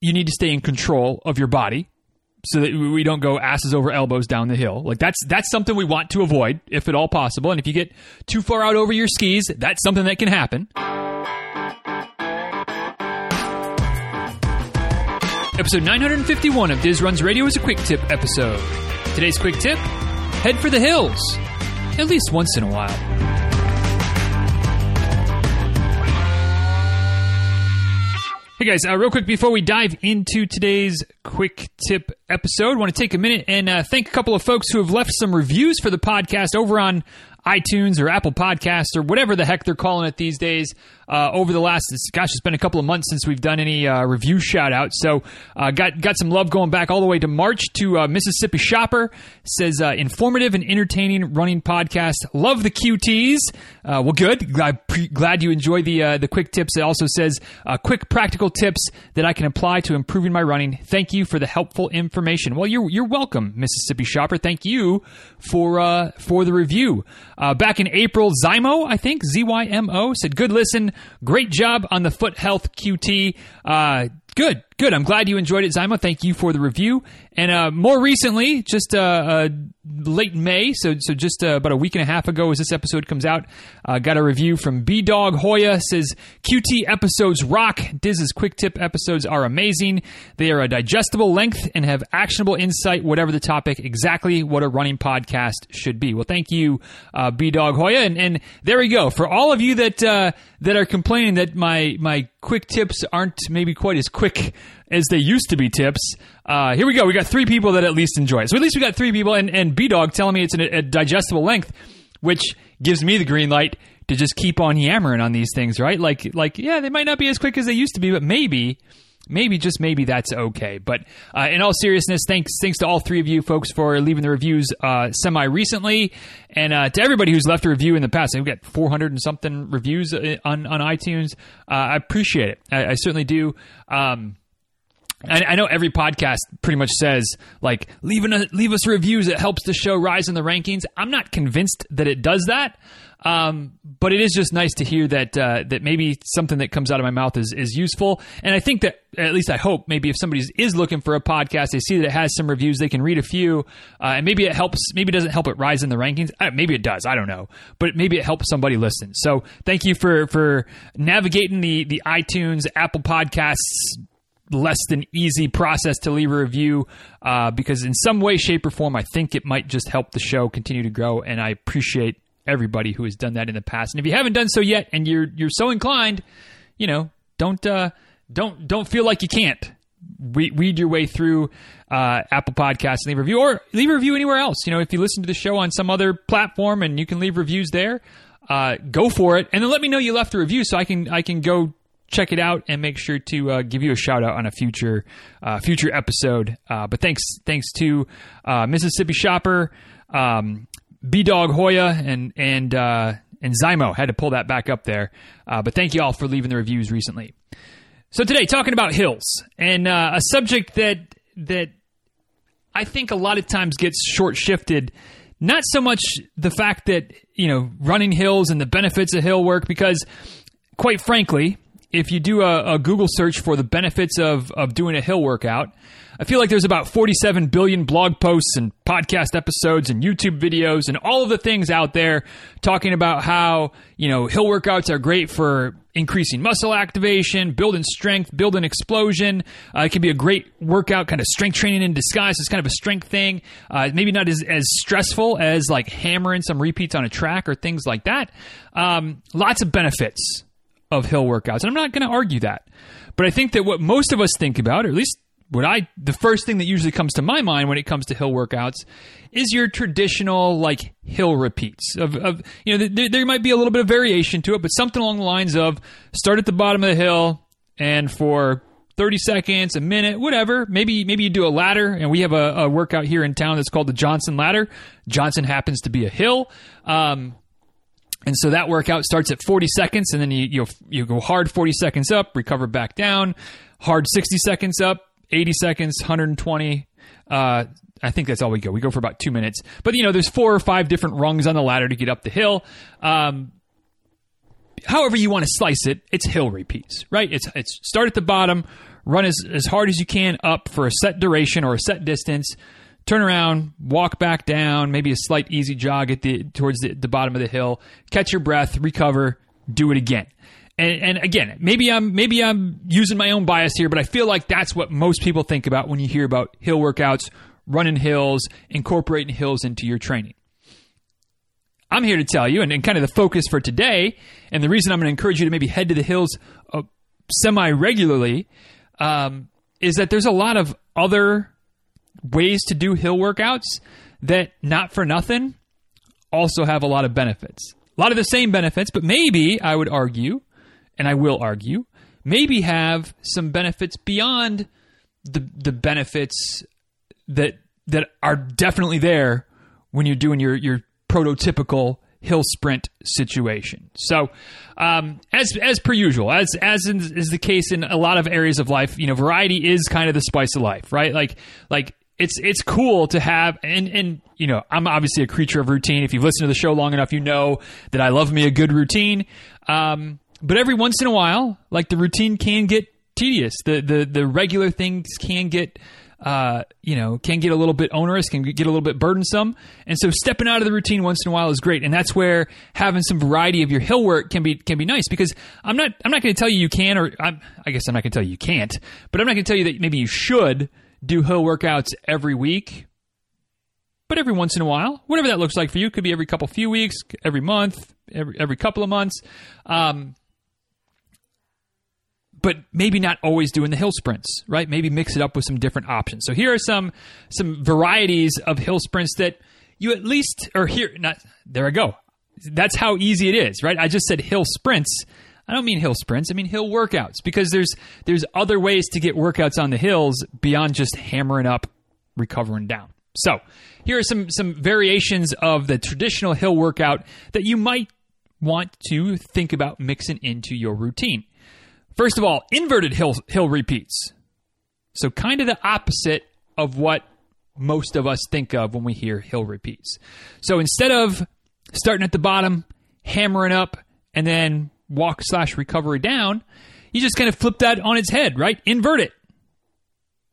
you need to stay in control of your body so that we don't go asses over elbows down the hill. Like that's that's something we want to avoid if at all possible. And if you get too far out over your skis, that's something that can happen. Episode 951 of Diz Runs Radio is a quick tip episode. Today's quick tip head for the hills, at least once in a while. Hey guys, uh, real quick before we dive into today's quick tip episode, want to take a minute and uh, thank a couple of folks who have left some reviews for the podcast over on iTunes or Apple Podcasts or whatever the heck they're calling it these days. Uh, over the last, gosh, it's been a couple of months since we've done any uh, review shout outs. So, uh, got got some love going back all the way to March to uh, Mississippi Shopper. Says uh, informative and entertaining running podcast. Love the QTs. Well, good. Glad, glad you enjoy the the quick tips. It also says quick practical tips that I can apply to improving my running. Thank you for the helpful information. Well, you're you're welcome, Mississippi Shopper. Thank you for for the review. back in April, Zymo, I think Z Y M O said, "Good listen." Great job on the foot health QT. Uh, good, good. I'm glad you enjoyed it, Zymo. Thank you for the review. And uh, more recently, just uh, uh late May, so so just uh, about a week and a half ago, as this episode comes out, uh, got a review from B Dog Hoya. Says QT episodes rock. Diz's quick tip episodes are amazing. They are a digestible length and have actionable insight, whatever the topic. Exactly what a running podcast should be. Well, thank you, uh, B Dog Hoya, and and there we go. For all of you that uh that are complaining that my my quick tips aren't maybe quite as quick as they used to be tips. Uh, here we go. We got three people that at least enjoy it. So at least we got three people, and, and B Dog telling me it's an, a digestible length, which gives me the green light to just keep on yammering on these things, right? Like, like yeah, they might not be as quick as they used to be, but maybe maybe just maybe that's okay. But uh, in all seriousness, thanks thanks to all three of you folks for leaving the reviews uh, semi recently, and uh, to everybody who's left a review in the past. We've got 400 and something reviews uh, on on iTunes. Uh, I appreciate it. I, I certainly do. Um, I, I know every podcast pretty much says like leaving a, leave us reviews. It helps the show rise in the rankings. I'm not convinced that it does that, um, but it is just nice to hear that uh, that maybe something that comes out of my mouth is is useful. And I think that at least I hope maybe if somebody is looking for a podcast, they see that it has some reviews, they can read a few, uh, and maybe it helps. Maybe it doesn't help it rise in the rankings. Uh, maybe it does. I don't know, but maybe it helps somebody listen. So thank you for for navigating the the iTunes, Apple Podcasts less than easy process to leave a review uh, because in some way shape or form i think it might just help the show continue to grow and i appreciate everybody who has done that in the past. And if you haven't done so yet and you're you're so inclined you know don't uh, don't don't feel like you can't. Read your way through uh, Apple Podcasts and leave a review, or leave a review anywhere else. You know, if you listen to the show on some other platform and you can leave reviews there, uh, go for it, and then let me know you left a review so I can I can go check it out and make sure to uh, give you a shout out on a future uh, future episode. Uh, but thanks thanks to uh, Mississippi Shopper, um, B Dog Hoya, and and uh, and Zymo had to pull that back up there. Uh, but thank you all for leaving the reviews recently. So today, talking about hills and a subject that that I think a lot of times gets short shifted. Not so much the fact that you know running hills and the benefits of hill work, because quite frankly, if you do a, a, Google search for the benefits of, of doing a hill workout, I feel like there's about 47 billion blog posts and podcast episodes and YouTube videos and all of the things out there talking about how, you know, hill workouts are great for increasing muscle activation, building strength, building explosion. Uh, it can be a great workout, kind of strength training in disguise. It's kind of a strength thing. Uh, maybe not as, as stressful as like hammering some repeats on a track or things like that. Um, lots of benefits of hill workouts. And I'm not going to argue that. But I think that what most of us think about, or at least what I, the first thing that usually comes to my mind when it comes to hill workouts is your traditional like hill repeats of, of you know, there, there might be a little bit of variation to it, but something along the lines of start at the bottom of the hill and for 30 seconds, a minute, whatever. Maybe maybe you do a ladder, and we have a, a, workout here in town that's called the Johnson Ladder. Johnson happens to be a hill. Um, and so that workout starts at 40 seconds, and then you you you go hard 40 seconds up, recover back down, hard 60 seconds up, 80 seconds, 120. Uh, I think that's all we go. We go for about two minutes. But you know, there's four or five different rungs on the ladder to get up the hill. Um, however you want to slice it, it's hill repeats, right? It's it's start at the bottom, run as, as hard as you can up for a set duration or a set distance, turn around, walk back down, maybe a slight easy jog at the towards the, the bottom of the hill, catch your breath, recover, do it again. And, and again, maybe I'm maybe I'm using my own bias here, but I feel like that's what most people think about when you hear about hill workouts, running hills, incorporating hills into your training. I'm here to tell you, and, and kind of the focus for today, and the reason I'm going to encourage you to maybe head to the hills uh, semi regularly, um, is that there's a lot of other ways to do hill workouts that, not for nothing, also have a lot of benefits. A lot of the same benefits, but maybe I would argue, and I will argue, maybe have some benefits beyond the the benefits that that are definitely there when you're doing your your prototypical hill sprint situation. So, um, as as per usual, as as is the case in a lot of areas of life, you know, variety is kind of the spice of life, right? Like like it's it's cool to have and and you know I'm obviously a creature of routine. If you've listened to the show long enough, you know that I love me a good routine. Um, but every once in a while, like the routine can get tedious. The the the regular things can get uh, you know, can get a little bit onerous, can get a little bit burdensome. And so stepping out of the routine once in a while is great. And that's where having some variety of your hill work can be can be nice because I'm not I'm not going to tell you you can or I'm, I guess I'm not going to tell you you can't, but I'm not going to tell you that maybe you should do hill workouts every week. But every once in a while, whatever that looks like for you, could be every couple few weeks, every month, every every couple of months. Um, but maybe not always doing the hill sprints, right? Maybe mix it up with some different options. So here are some some varieties of hill sprints that you at least or here not there I go. That's how easy it is, right? I just said hill sprints. I don't mean hill sprints. I mean hill workouts because there's there's other ways to get workouts on the hills beyond just hammering up, recovering down. So, here are some some variations of the traditional hill workout that you might want to think about mixing into your routine. First of all, inverted hill, hill repeats. So, kind of the opposite of what most of us think of when we hear hill repeats. So, instead of starting at the bottom, hammering up, and then walk slash recovery down, you just kind of flip that on its head, right? Invert it.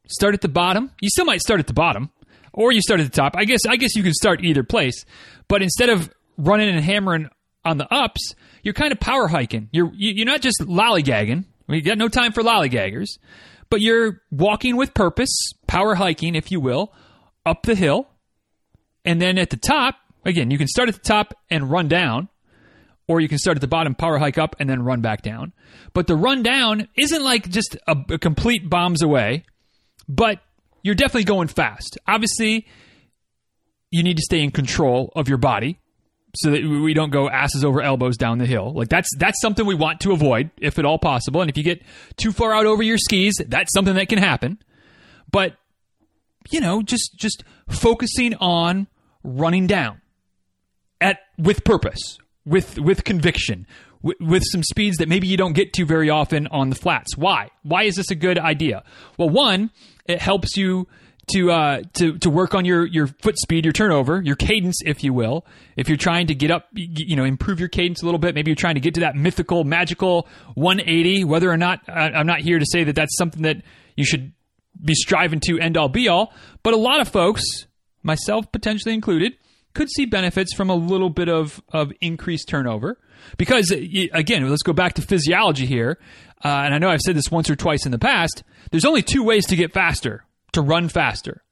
Start at the bottom. You still might start at the bottom, or you start at the top. I guess I guess you can start either place. But instead of running and hammering on the ups, you're kind of power hiking. You're you're not just lollygagging. We got no time for lollygaggers, but you're walking with purpose, power hiking, if you will, up the hill, and then at the top, again, you can start at the top and run down, or you can start at the bottom, power hike up, and then run back down. But the run down isn't like just a, a complete bombs away, but you're definitely going fast. Obviously, you need to stay in control of your body so that we don't go asses over elbows down the hill. Like that's that's something we want to avoid if at all possible. And if you get too far out over your skis, that's something that can happen. But you know, just just focusing on running down at with purpose, with with conviction, with, some speeds that maybe you don't get to very often on the flats. Why? Why is this a good idea? Well, one, it helps you to uh, to to work on your your foot speed, your turnover, your cadence, if you will. If you're trying to get up, you know, improve your cadence a little bit, maybe you're trying to get to that mythical, magical 180. Whether or not I'm not here to say that that's something that you should be striving to end all be all, but a lot of folks, myself potentially included, could see benefits from a little bit of of increased turnover. Because again, let's go back to physiology here, uh, and I know I've said this once or twice in the past. There's only two ways to get faster to run faster.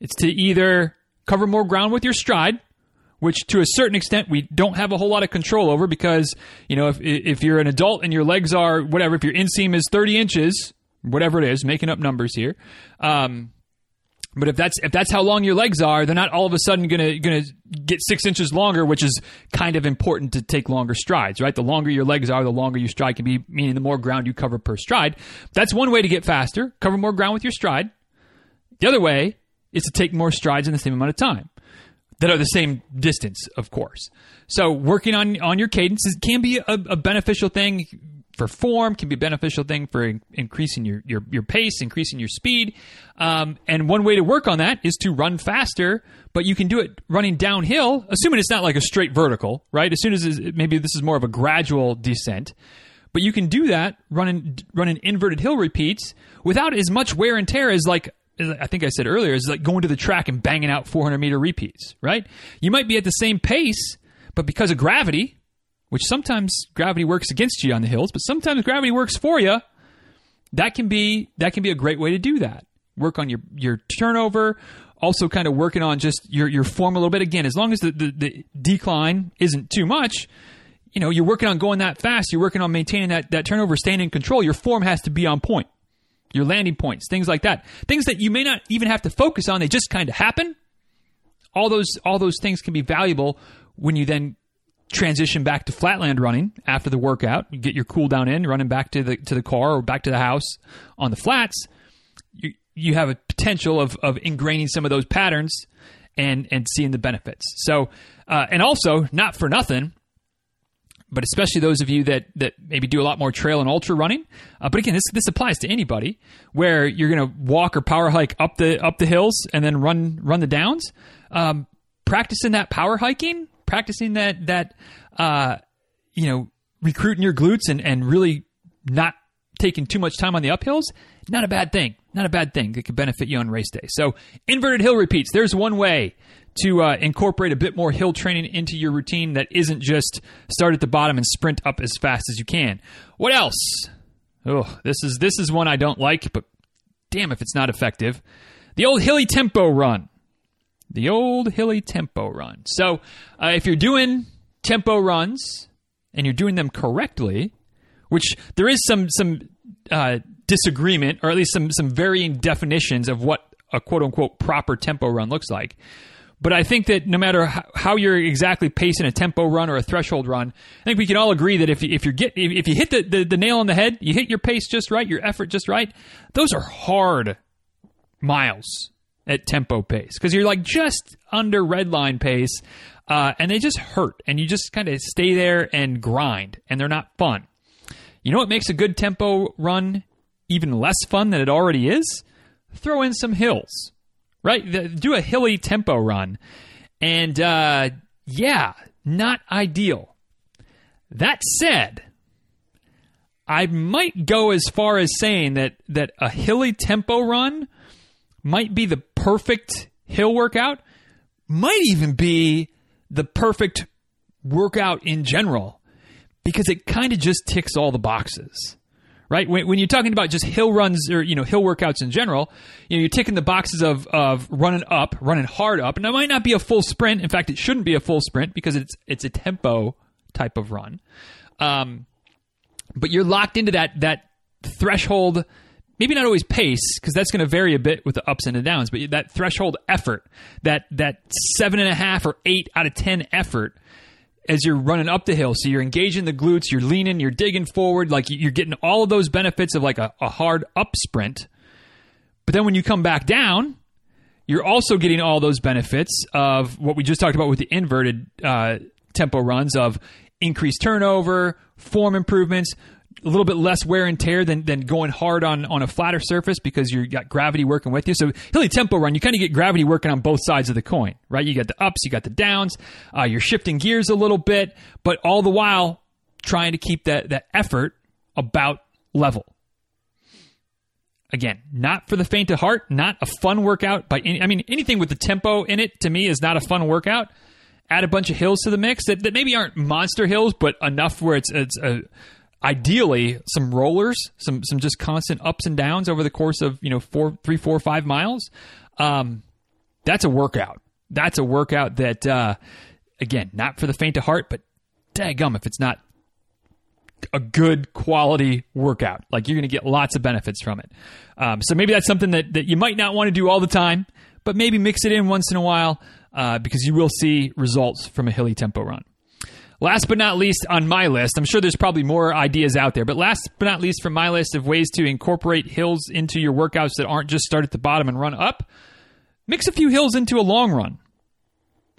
It's to either cover more ground with your stride, which to a certain extent we don't have a whole lot of control over because, you know, if, if you're an adult and your legs are whatever, if your inseam is 30 inches, whatever it is, making up numbers here, um, but if that's if that's how long your legs are, they're not all of a sudden gonna gonna get six inches longer, which is kind of important to take longer strides, right? The longer your legs are, the longer your stride can be, meaning the more ground you cover per stride. That's one way to get faster, cover more ground with your stride. The other way is to take more strides in the same amount of time that are the same distance, of course. So working on on your cadence can be a, a beneficial thing for form, can be a beneficial thing for in- increasing your, your, your pace, increasing your speed. Um, and one way to work on that is to run faster, but you can do it running downhill, assuming it's not like a straight vertical, right? As soon as maybe this is more of a gradual descent. But you can do that running running inverted hill repeats without as much wear and tear as like I think I said earlier is like going to the track and banging out 400 meter repeats, right? You might be at the same pace, but because of gravity, which sometimes gravity works against you on the hills, but sometimes gravity works for you. That can be that can be a great way to do that. Work on your your turnover, also kind of working on just your your form a little bit. Again, as long as the, the, the decline isn't too much, you know, you're working on going that fast, you're working on maintaining that, that turnover, staying in control. Your form has to be on point. Your landing points, things like that. Things that you may not even have to focus on, they just kind of happen. All those all those things can be valuable when you then transition back to flatland running after the workout. You get your cool down in, running back to the to the car or back to the house on the flats. You you have a potential of of ingraining some of those patterns and and seeing the benefits. So uh, and also not for nothing, but especially those of you that that maybe do a lot more trail and ultra running. Uh, but again, this this applies to anybody where you're going to walk or power hike up the up the hills and then run run the downs. Um, practicing that power hiking practicing that that uh, you know recruiting your glutes and and really not taking too much time on the uphills, not a bad thing. Not a bad thing that could benefit you on race day. So inverted hill repeats. There's one way to uh, incorporate a bit more hill training into your routine that isn't just start at the bottom and sprint up as fast as you can. What else? Oh, this is this is one I don't like, but damn if it's not effective. The old hilly tempo run the old hilly tempo run. So uh, if you're doing tempo runs and you're doing them correctly, which there is some some uh, disagreement, or at least some some varying definitions of what a quote unquote proper tempo run looks like. But I think that no matter how you're exactly pacing a tempo run or a threshold run, I think we can all agree that if you, if you get if you hit the, the, the nail on the head, you hit your pace just right, your effort just right. Those are hard miles at tempo pace. Because you're like just under red line pace uh, and they just hurt and you just kind of stay there and grind and they're not fun. You know what makes a good tempo run even less fun than it already is? Throw in some hills right? Do a hilly tempo run and uh, yeah not ideal. That said i might go as far as saying that that a hilly tempo run might be the perfect hill workout, might even be the perfect workout in general because it kind of just ticks all the boxes. Right? When, when, you're talking about just hill runs or you know hill workouts in general, you know you're ticking the boxes of of running up, running hard up, and it might not be a full sprint. In fact, it shouldn't be a full sprint because it's it's a tempo type of run. Um, but you're locked into that that threshold maybe not always pace because that's going to vary a bit with the ups and the downs, but that threshold effort, that that seven and a half or eight out of ten effort as you're running up the hill. So you're engaging the glutes, you're leaning, you're digging forward, like you're getting all of those benefits of like a, a hard up sprint. But then when you come back down, you're also getting all those benefits of what we just talked about with the inverted uh, tempo runs of increased turnover, form improvements, a little bit less wear and tear than, than going hard on, on a flatter surface because you got gravity working with you. So hilly tempo run, you kind of get gravity working on both sides of the coin, right? You got the ups, you got the downs, uh, you're shifting gears a little bit, but all the while trying to keep that, that effort about level. Again, not for the faint of heart, not a fun workout by any, I mean, anything with the tempo in it to me is not a fun workout. Add a bunch of hills to the mix that, that maybe aren't monster hills, but enough where it's, it's a, ideally some rollers, some some just constant ups and downs over the course of you know four, three, four, five miles. Um, that's a workout. That's a workout that uh, again, not for the faint of heart, but daggum if it's not a good quality workout. Like you're going to get lots of benefits from it. Um, so maybe that's something that, that you might not want to do all the time, but maybe mix it in once in a while uh, because you will see results from a hilly tempo run. Last but not least on my list, I'm sure there's probably more ideas out there, but last but not least from my list of ways to incorporate hills into your workouts that aren't just start at the bottom and run up, mix a few hills into a long run.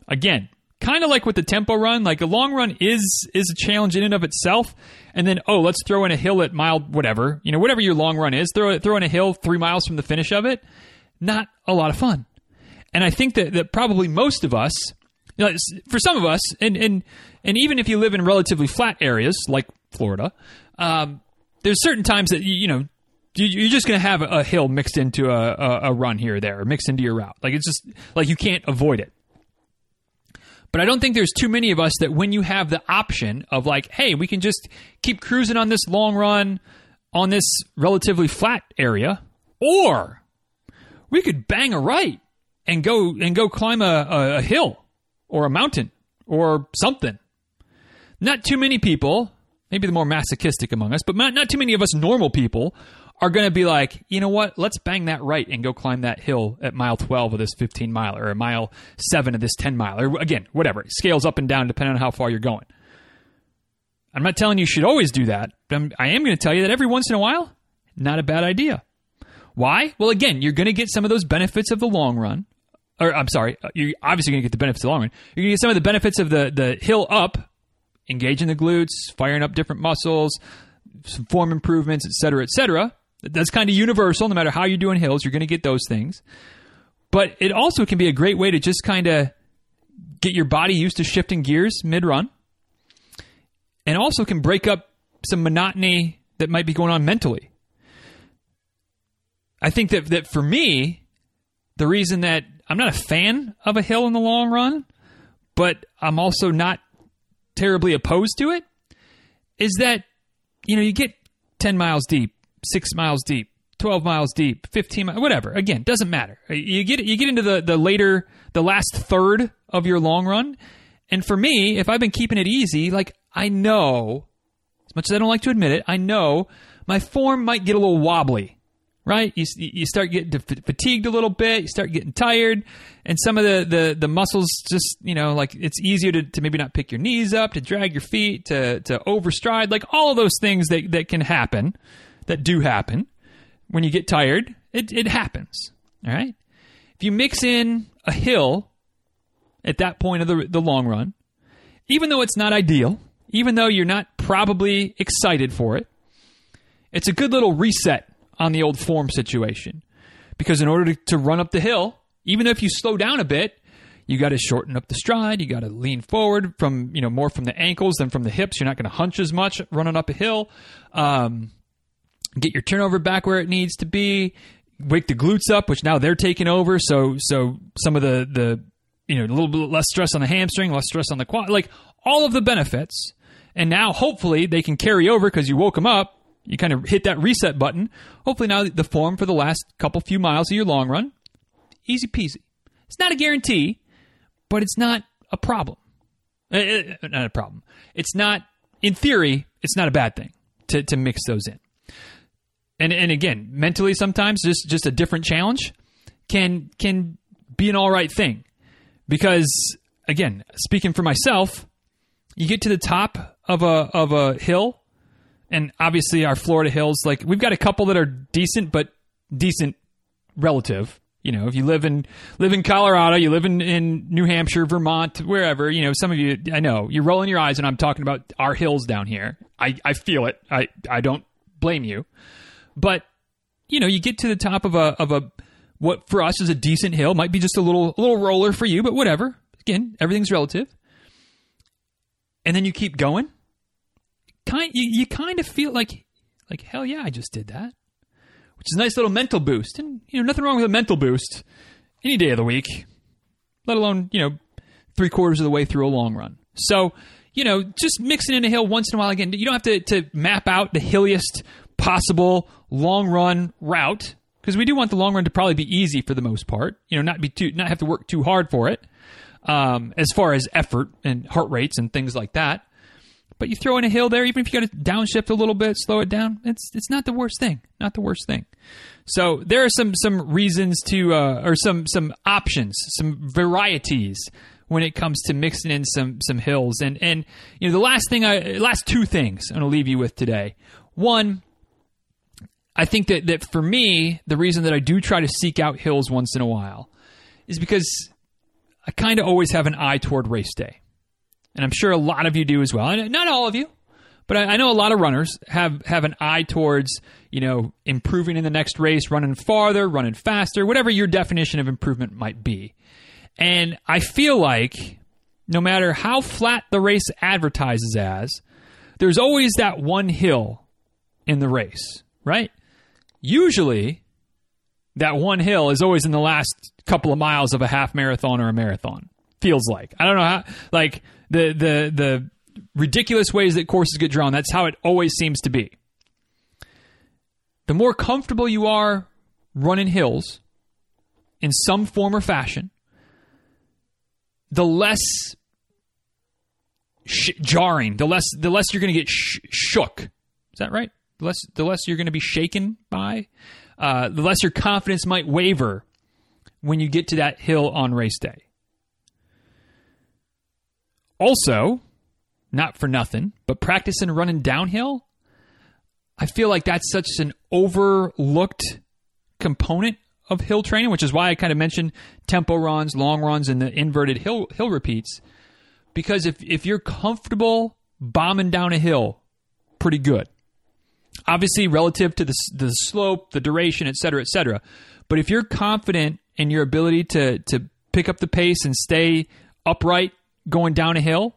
Again, kind of like with the tempo run, like a long run is is a challenge in and of itself. And then, oh, let's throw in a hill at mile whatever, you know, whatever your long run is, throw throw in a hill three miles from the finish of it. Not a lot of fun. And I think that, that probably most of us for some of us, and, and and even if you live in relatively flat areas like Florida, um, there's certain times that you, you know you- you're just going to have a hill mixed into a, a, a run here or there, or mixed into your route. Like it's just like you can't avoid it. But I don't think there's too many of us that when you have the option of like, hey, we can just keep cruising on this long run on this relatively flat area, or we could bang a right and go and go climb a, a, a hill or a mountain or something. Not too many people, maybe the more masochistic among us, but not, not too many of us normal people are going to be like, you know what? Let's bang that right and go climb that hill at mile 12 of this 15 mile or mile 7 of this 10 mile or again, whatever. It scales up and down depending on how far you're going. I'm not telling you you should always do that, but I'm, I am going to tell you that every once in a while, not a bad idea. Why? Well, again, you're going to get some of those benefits of the long run. Or I'm sorry, uh, you're obviously going to get the benefits of the long run. You're going to get some of the benefits of the the hill up, engaging the glutes, firing up different muscles, some form improvements, et cetera, et cetera. That's kind of universal. No matter how you're doing hills, you're going to get those things. But it also can be a great way to just kind of get your body used to shifting gears mid run, and also can break up some monotony that might be going on mentally. I think that that for me, the reason that I'm not a fan of a hill in the long run, but I'm also not terribly opposed to it, is that you know you get 10 miles deep, six miles deep, 12 miles deep, 15 miles, whatever. Again, doesn't matter. Uh, you get you get into the the later, the last third of your long run, and for me, if I've been keeping it easy, like I know, as much as I don't like to admit it, I know my form might get a little wobbly right? You, you start getting fatigued a little bit, you start getting tired, and some of the, the, the muscles just, you know, like it's easier to, to maybe not pick your knees up, to drag your feet, to, to overstride, like all of those things that, that can happen, that do happen when you get tired. It, it happens, all right? If you mix in a hill at that point of the, the long run, even though it's not ideal, even though you're not probably excited for it, it's a good little reset on the old form situation. Because in order to, to run up the hill, even if you slow down a bit, you got to shorten up the stride. You got to lean forward from you know more from the ankles than from the hips. You're not going to hunch as much running up a hill. Um, get your turnover back where it needs to be. Wake the glutes up, which now they're taking over. So so some of the the you know a little bit less stress on the hamstring, less stress on the quad, like all of the benefits. And now hopefully they can carry over because you woke them up you kind of hit that reset button. Hopefully, now the form for the last couple few miles of your long run, easy peasy. It's not a guarantee, but it's not a problem. Uh, uh, not a problem. It's not, in theory, it's not a bad thing to, to mix those in. And and again, mentally, sometimes just just a different challenge can can be an all right thing, because again, speaking for myself, you get to the top of a of a hill and obviously our Florida hills, like we've got a couple that are decent, but decent relative. You know, if you live in live in Colorado, you live in, in New Hampshire, Vermont, wherever, you know, some of you I know, you're rolling your eyes and I'm talking about our hills down here. I, I feel it. I, I don't blame you. But, you know, you get to the top of a of a what for us is a decent hill, might be just a little a little roller for you, but whatever. Again, everything's relative. And then you keep going kind you, you kind of feel like like hell yeah, I just did that, which is a nice little mental boost, and you know nothing wrong with a mental boost any day of the week, let alone you know three quarters of the way through a long run. So you know just mixing in a hill once in a while again. You don't have to to map out the hilliest possible long run route because we do want the long run to probably be easy for the most part. You know, not be too not have to work too hard for it. Um, as far as effort and heart rates and things like that. But you throw in a hill there, even if you got to downshift a little bit, slow it down. It's it's not the worst thing. Not the worst thing. So there are some some reasons to uh, or some some options, some varieties when it comes to mixing in some some hills. And and you know the last thing I last two things I'm going to leave you with today. One, I think that that for me the reason that I do try to seek out hills once in a while is because I kind of always have an eye toward race day and I'm sure a lot of you do as well. And not all of you, but I, I, know a lot of runners have have an eye towards you know improving in the next race, running farther, running faster, whatever your definition of improvement might be. And I feel like no matter how flat the race advertises as, there's always that one hill in the race, right? Usually, that one hill is always in the last couple of miles of a half marathon or a marathon. Feels like I don't know how like the the the ridiculous ways that courses get drawn. That's how it always seems to be. The more comfortable you are running hills in some form or fashion, the less sh- jarring, the less the less you're going to get sh- shook. Is that right? The less the less you're going to be shaken by, uh, the less your confidence might waver when you get to that hill on race day. Also, not for nothing, but practicing running downhill, I feel like that's such an overlooked component of hill training, which is why I kind of mentioned tempo runs, long runs, and the inverted hill hill repeats. Because if if you're comfortable bombing down a hill, pretty good. Obviously, relative to the the slope, the duration, et cetera, et cetera. But if you're confident in your ability to to pick up the pace and stay upright going down a hill,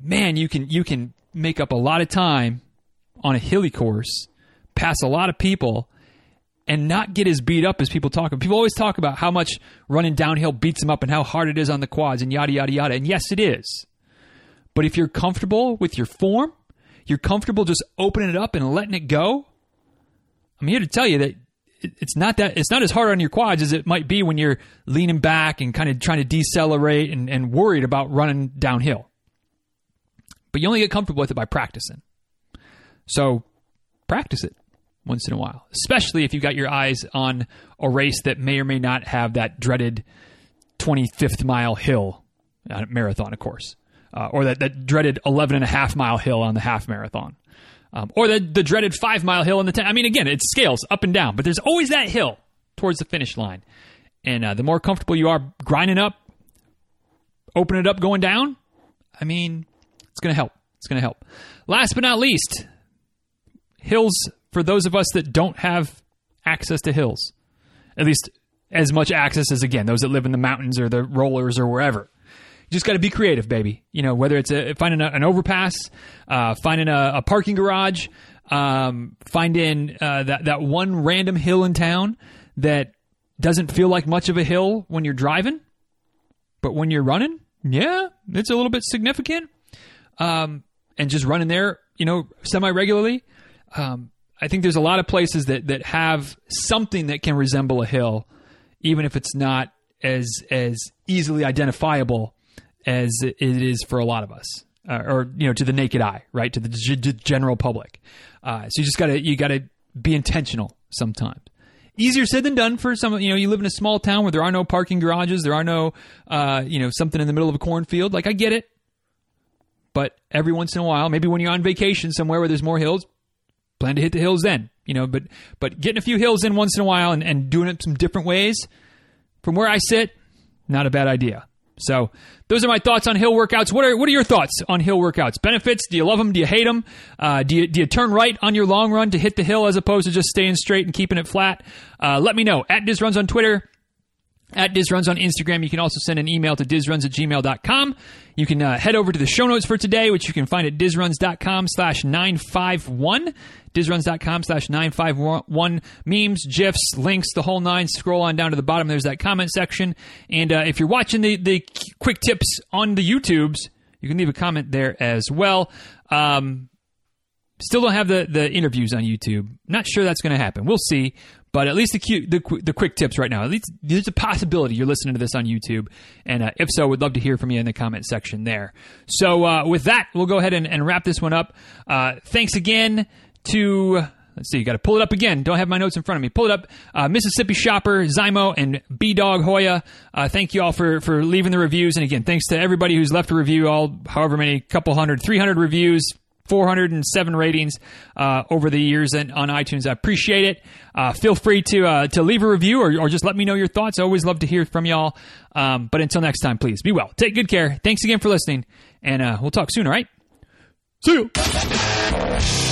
man, you can you can make up a lot of time on a hilly course, pass a lot of people, and not get as beat up as people talk. People always talk about how much running downhill beats them up and how hard it is on the quads and yada yada yada. And yes, it is. But if you're comfortable with your form, you're comfortable just opening it up and letting it go. I'm here to tell you that it's not that it's not as hard on your quads as it might be when you're leaning back and kind of trying to decelerate and, and worried about running downhill. But you only get comfortable with it by practicing. So practice it once in a while, especially if you've got your eyes on a race that may or may not have that dreaded 25th mile hill uh, marathon, of course, uh, or that, that dreaded 11 and a half mile hill on the half marathon. Um, or the, the dreaded five mile hill in the 10. I mean, again, it scales up and down, but there's always that hill towards the finish line. And uh, the more comfortable you are grinding up, open it up, going down, I mean, it's going to help. It's going to help. Last but not least, hills for those of us that don't have access to hills, at least as much access as again those that live in the mountains or the rollers or wherever. Just got to be creative, baby. You know whether it's a, finding a, an overpass, uh, finding a, a, parking garage, um, finding uh, that that one random hill in town that doesn't feel like much of a hill when you're driving, but when you're running, yeah, it's a little bit significant. Um, and just running there, you know, semi regularly. Um, I think there's a lot of places that that have something that can resemble a hill, even if it's not as as easily identifiable as it is for a lot of us, uh, or you know, to the naked eye, right, to the g- general public. Uh, so you just gotta you gotta be intentional sometimes. Easier said than done for some. You know, you live in a small town where there are no parking garages, there are no, uh, you know, something in the middle of a cornfield. Like I get it, but every once in a while, maybe when you're on vacation somewhere where there's more hills, plan to hit the hills then. You know, but but getting a few hills in once in a while and, and doing it some different ways, from where I sit, not a bad idea. So those are my thoughts on hill workouts. What are what are your thoughts on hill workouts? Benefits? Do you love them? Do you hate them? Uh, do you do you turn right on your long run to hit the hill as opposed to just staying straight and keeping it flat? Uh, let me know at DizRuns on Twitter at DizRuns on Instagram. You can also send an email to dizruns at gmail.com. You can uh, head over to the show notes for today, which you can find at dizruns.com slash 951. Dizruns.com slash 951. Memes, GIFs, links, the whole nine. Scroll on down to the bottom. There's that comment section. And uh, if you're watching the, the quick tips on the YouTubes, you can leave a comment there as well. Um, Still don't have the, the interviews on YouTube. Not sure that's going to happen. We'll see. But at least the, the, the quick tips right now. At least there's a possibility you're listening to this on YouTube, and uh, if so, we'd love to hear from you in the comment section there. So uh, with that, we'll go ahead and, and wrap this one up. Uh, thanks again to let's see, you got to pull it up again. Don't have my notes in front of me. Pull it up. Uh, Mississippi Shopper, Zymo, and B Dog Hoya. Uh, thank you all for for leaving the reviews. And again, thanks to everybody who's left a review. All however many, couple hundred, three hundred reviews. 407 ratings uh, over the years and on iTunes. I appreciate it. Uh, feel free to uh, to leave a review or, or just let me know your thoughts. I always love to hear from y'all. Um, but until next time, please be well. Take good care. Thanks again for listening, and uh, we'll talk soon. All right. See you.